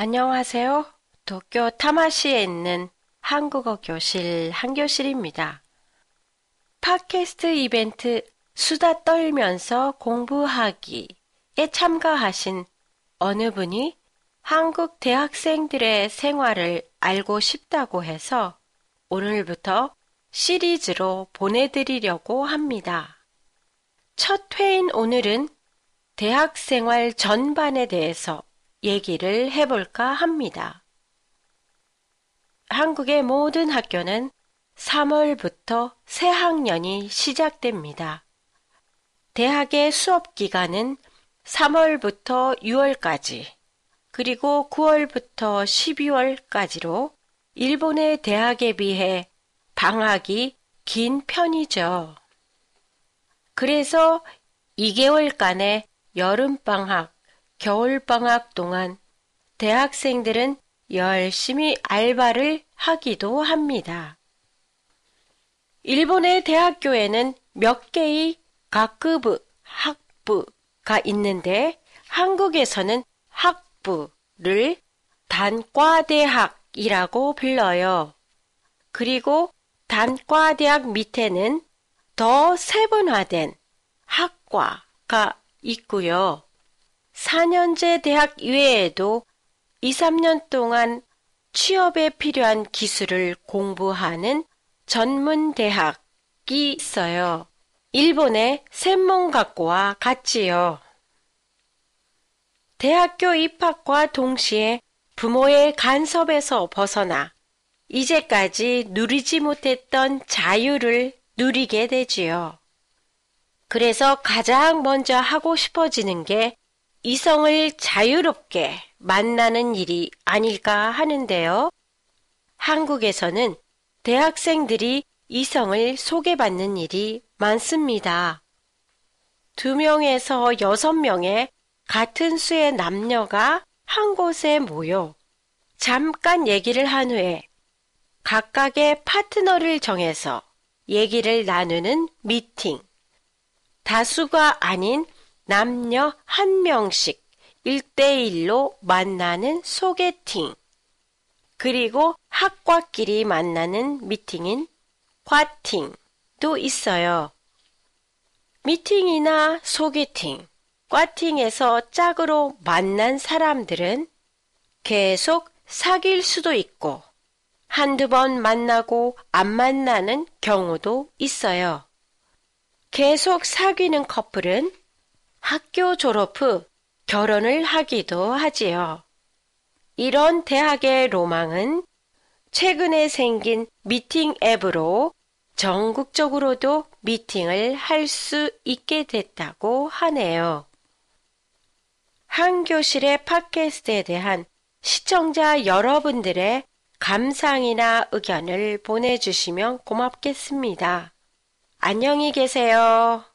안녕하세요. 도쿄 타마시에 있는 한국어 교실 한교실입니다. 팟캐스트 이벤트 수다 떨면서 공부하기에 참가하신 어느 분이 한국 대학생들의 생활을 알고 싶다고 해서 오늘부터 시리즈로 보내드리려고 합니다. 첫 회인 오늘은 대학생활 전반에 대해서 얘기를 해볼까 합니다. 한국의 모든 학교는 3월부터 새 학년이 시작됩니다. 대학의 수업 기간은 3월부터 6월까지, 그리고 9월부터 12월까지로 일본의 대학에 비해 방학이 긴 편이죠. 그래서 2개월간의 여름방학, 겨울방학 동안 대학생들은 열심히 알바를 하기도 합니다. 일본의 대학교에는 몇 개의 각급 학부가 있는데 한국에서는 학부를 단과대학이라고 불러요. 그리고 단과대학 밑에는 더 세분화된 학과가 있고요. 4년제 대학 이외에도 2, 3년 동안 취업에 필요한 기술을 공부하는 전문 대학이 있어요. 일본의 샘몬가고와 같지요. 대학교 입학과 동시에 부모의 간섭에서 벗어나 이제까지 누리지 못했던 자유를 누리게 되지요. 그래서 가장 먼저 하고 싶어지는 게 이성을 자유롭게 만나는 일이 아닐까 하는데요. 한국에서는 대학생들이 이성을 소개받는 일이 많습니다. 두 명에서 여섯 명의 같은 수의 남녀가 한 곳에 모여 잠깐 얘기를 한 후에 각각의 파트너를 정해서 얘기를 나누는 미팅. 다수가 아닌 남녀 한 명씩 1대1로 만나는 소개팅. 그리고 학과끼리 만나는 미팅인 과팅도 있어요. 미팅이나 소개팅, 과팅에서 짝으로 만난 사람들은 계속 사귈 수도 있고 한두 번 만나고 안 만나는 경우도 있어요. 계속 사귀는 커플은 학교 졸업 후 결혼을 하기도 하지요. 이런 대학의 로망은 최근에 생긴 미팅 앱으로 전국적으로도 미팅을 할 수 있게 됐다고 하네요. 한 교실의 팟캐스트에 대한 시청자 여러분들의 감상이나 의견을 보내주시면 고맙겠습니다. 안녕히 계세요.